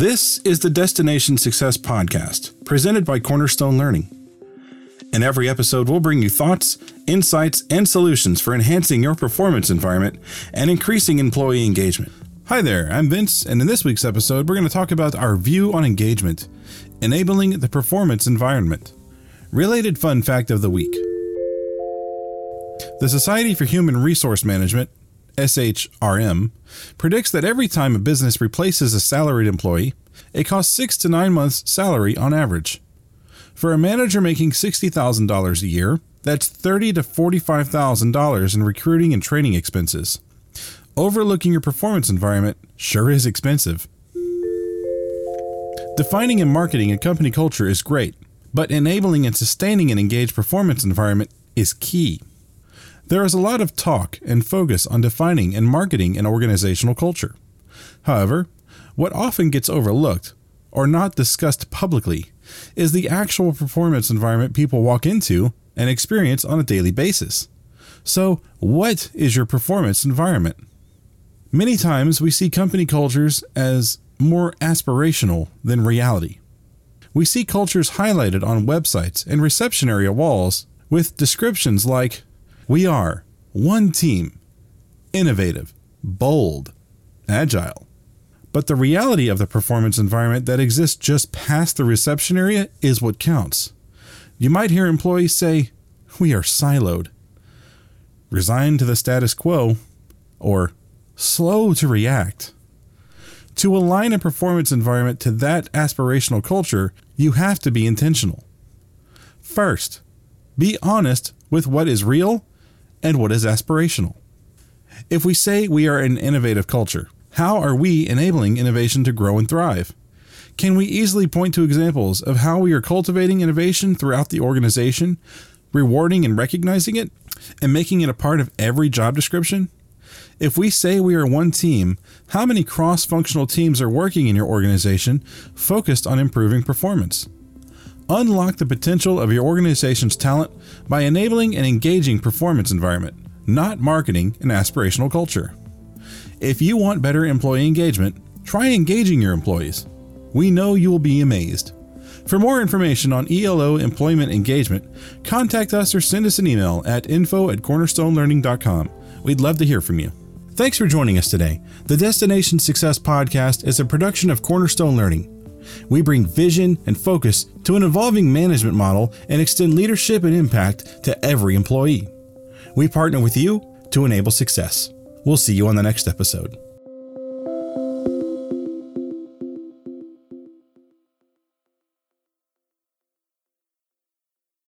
This is the Destination Success Podcast, presented by Cornerstone Learning. In every episode, we'll bring you thoughts, insights, and solutions for enhancing your performance environment and increasing employee engagement. Hi there, I'm Vince, and in this week's episode, we're going to talk about our view on engagement, enabling the performance environment. Related fun fact of the week The Society for Human Resource Management SHRM, predicts that every time a business replaces a salaried employee, it costs six to nine months' salary on average. For a manager making $60,000 a year, that's 30 to $45,000 in recruiting and training expenses. Overlooking your performance environment sure is expensive. Defining and marketing a company culture is great, but enabling and sustaining an engaged performance environment is key. There is a lot of talk and focus on defining and marketing an organizational culture. However, what often gets overlooked or not discussed publicly is the actual performance environment people walk into and experience on a daily basis. So, what is your performance environment? Many times we see company cultures as more aspirational than reality. We see cultures highlighted on websites and reception area walls with descriptions like we are one team, innovative, bold, agile. But the reality of the performance environment that exists just past the reception area is what counts. You might hear employees say, We are siloed, resigned to the status quo, or slow to react. To align a performance environment to that aspirational culture, you have to be intentional. First, be honest with what is real and what is aspirational. If we say we are an innovative culture, how are we enabling innovation to grow and thrive? Can we easily point to examples of how we are cultivating innovation throughout the organization, rewarding and recognizing it, and making it a part of every job description? If we say we are one team, how many cross functional teams are working in your organization focused on improving performance? Unlock the potential of your organization's talent by enabling an engaging performance environment, not marketing an aspirational culture. If you want better employee engagement, try engaging your employees. We know you will be amazed. For more information on ELO employment engagement, contact us or send us an email at info at cornerstonelearning.com. We'd love to hear from you. Thanks for joining us today. The Destination Success Podcast is a production of Cornerstone Learning. We bring vision and focus to an evolving management model and extend leadership and impact to every employee. We partner with you to enable success. We'll see you on the next episode.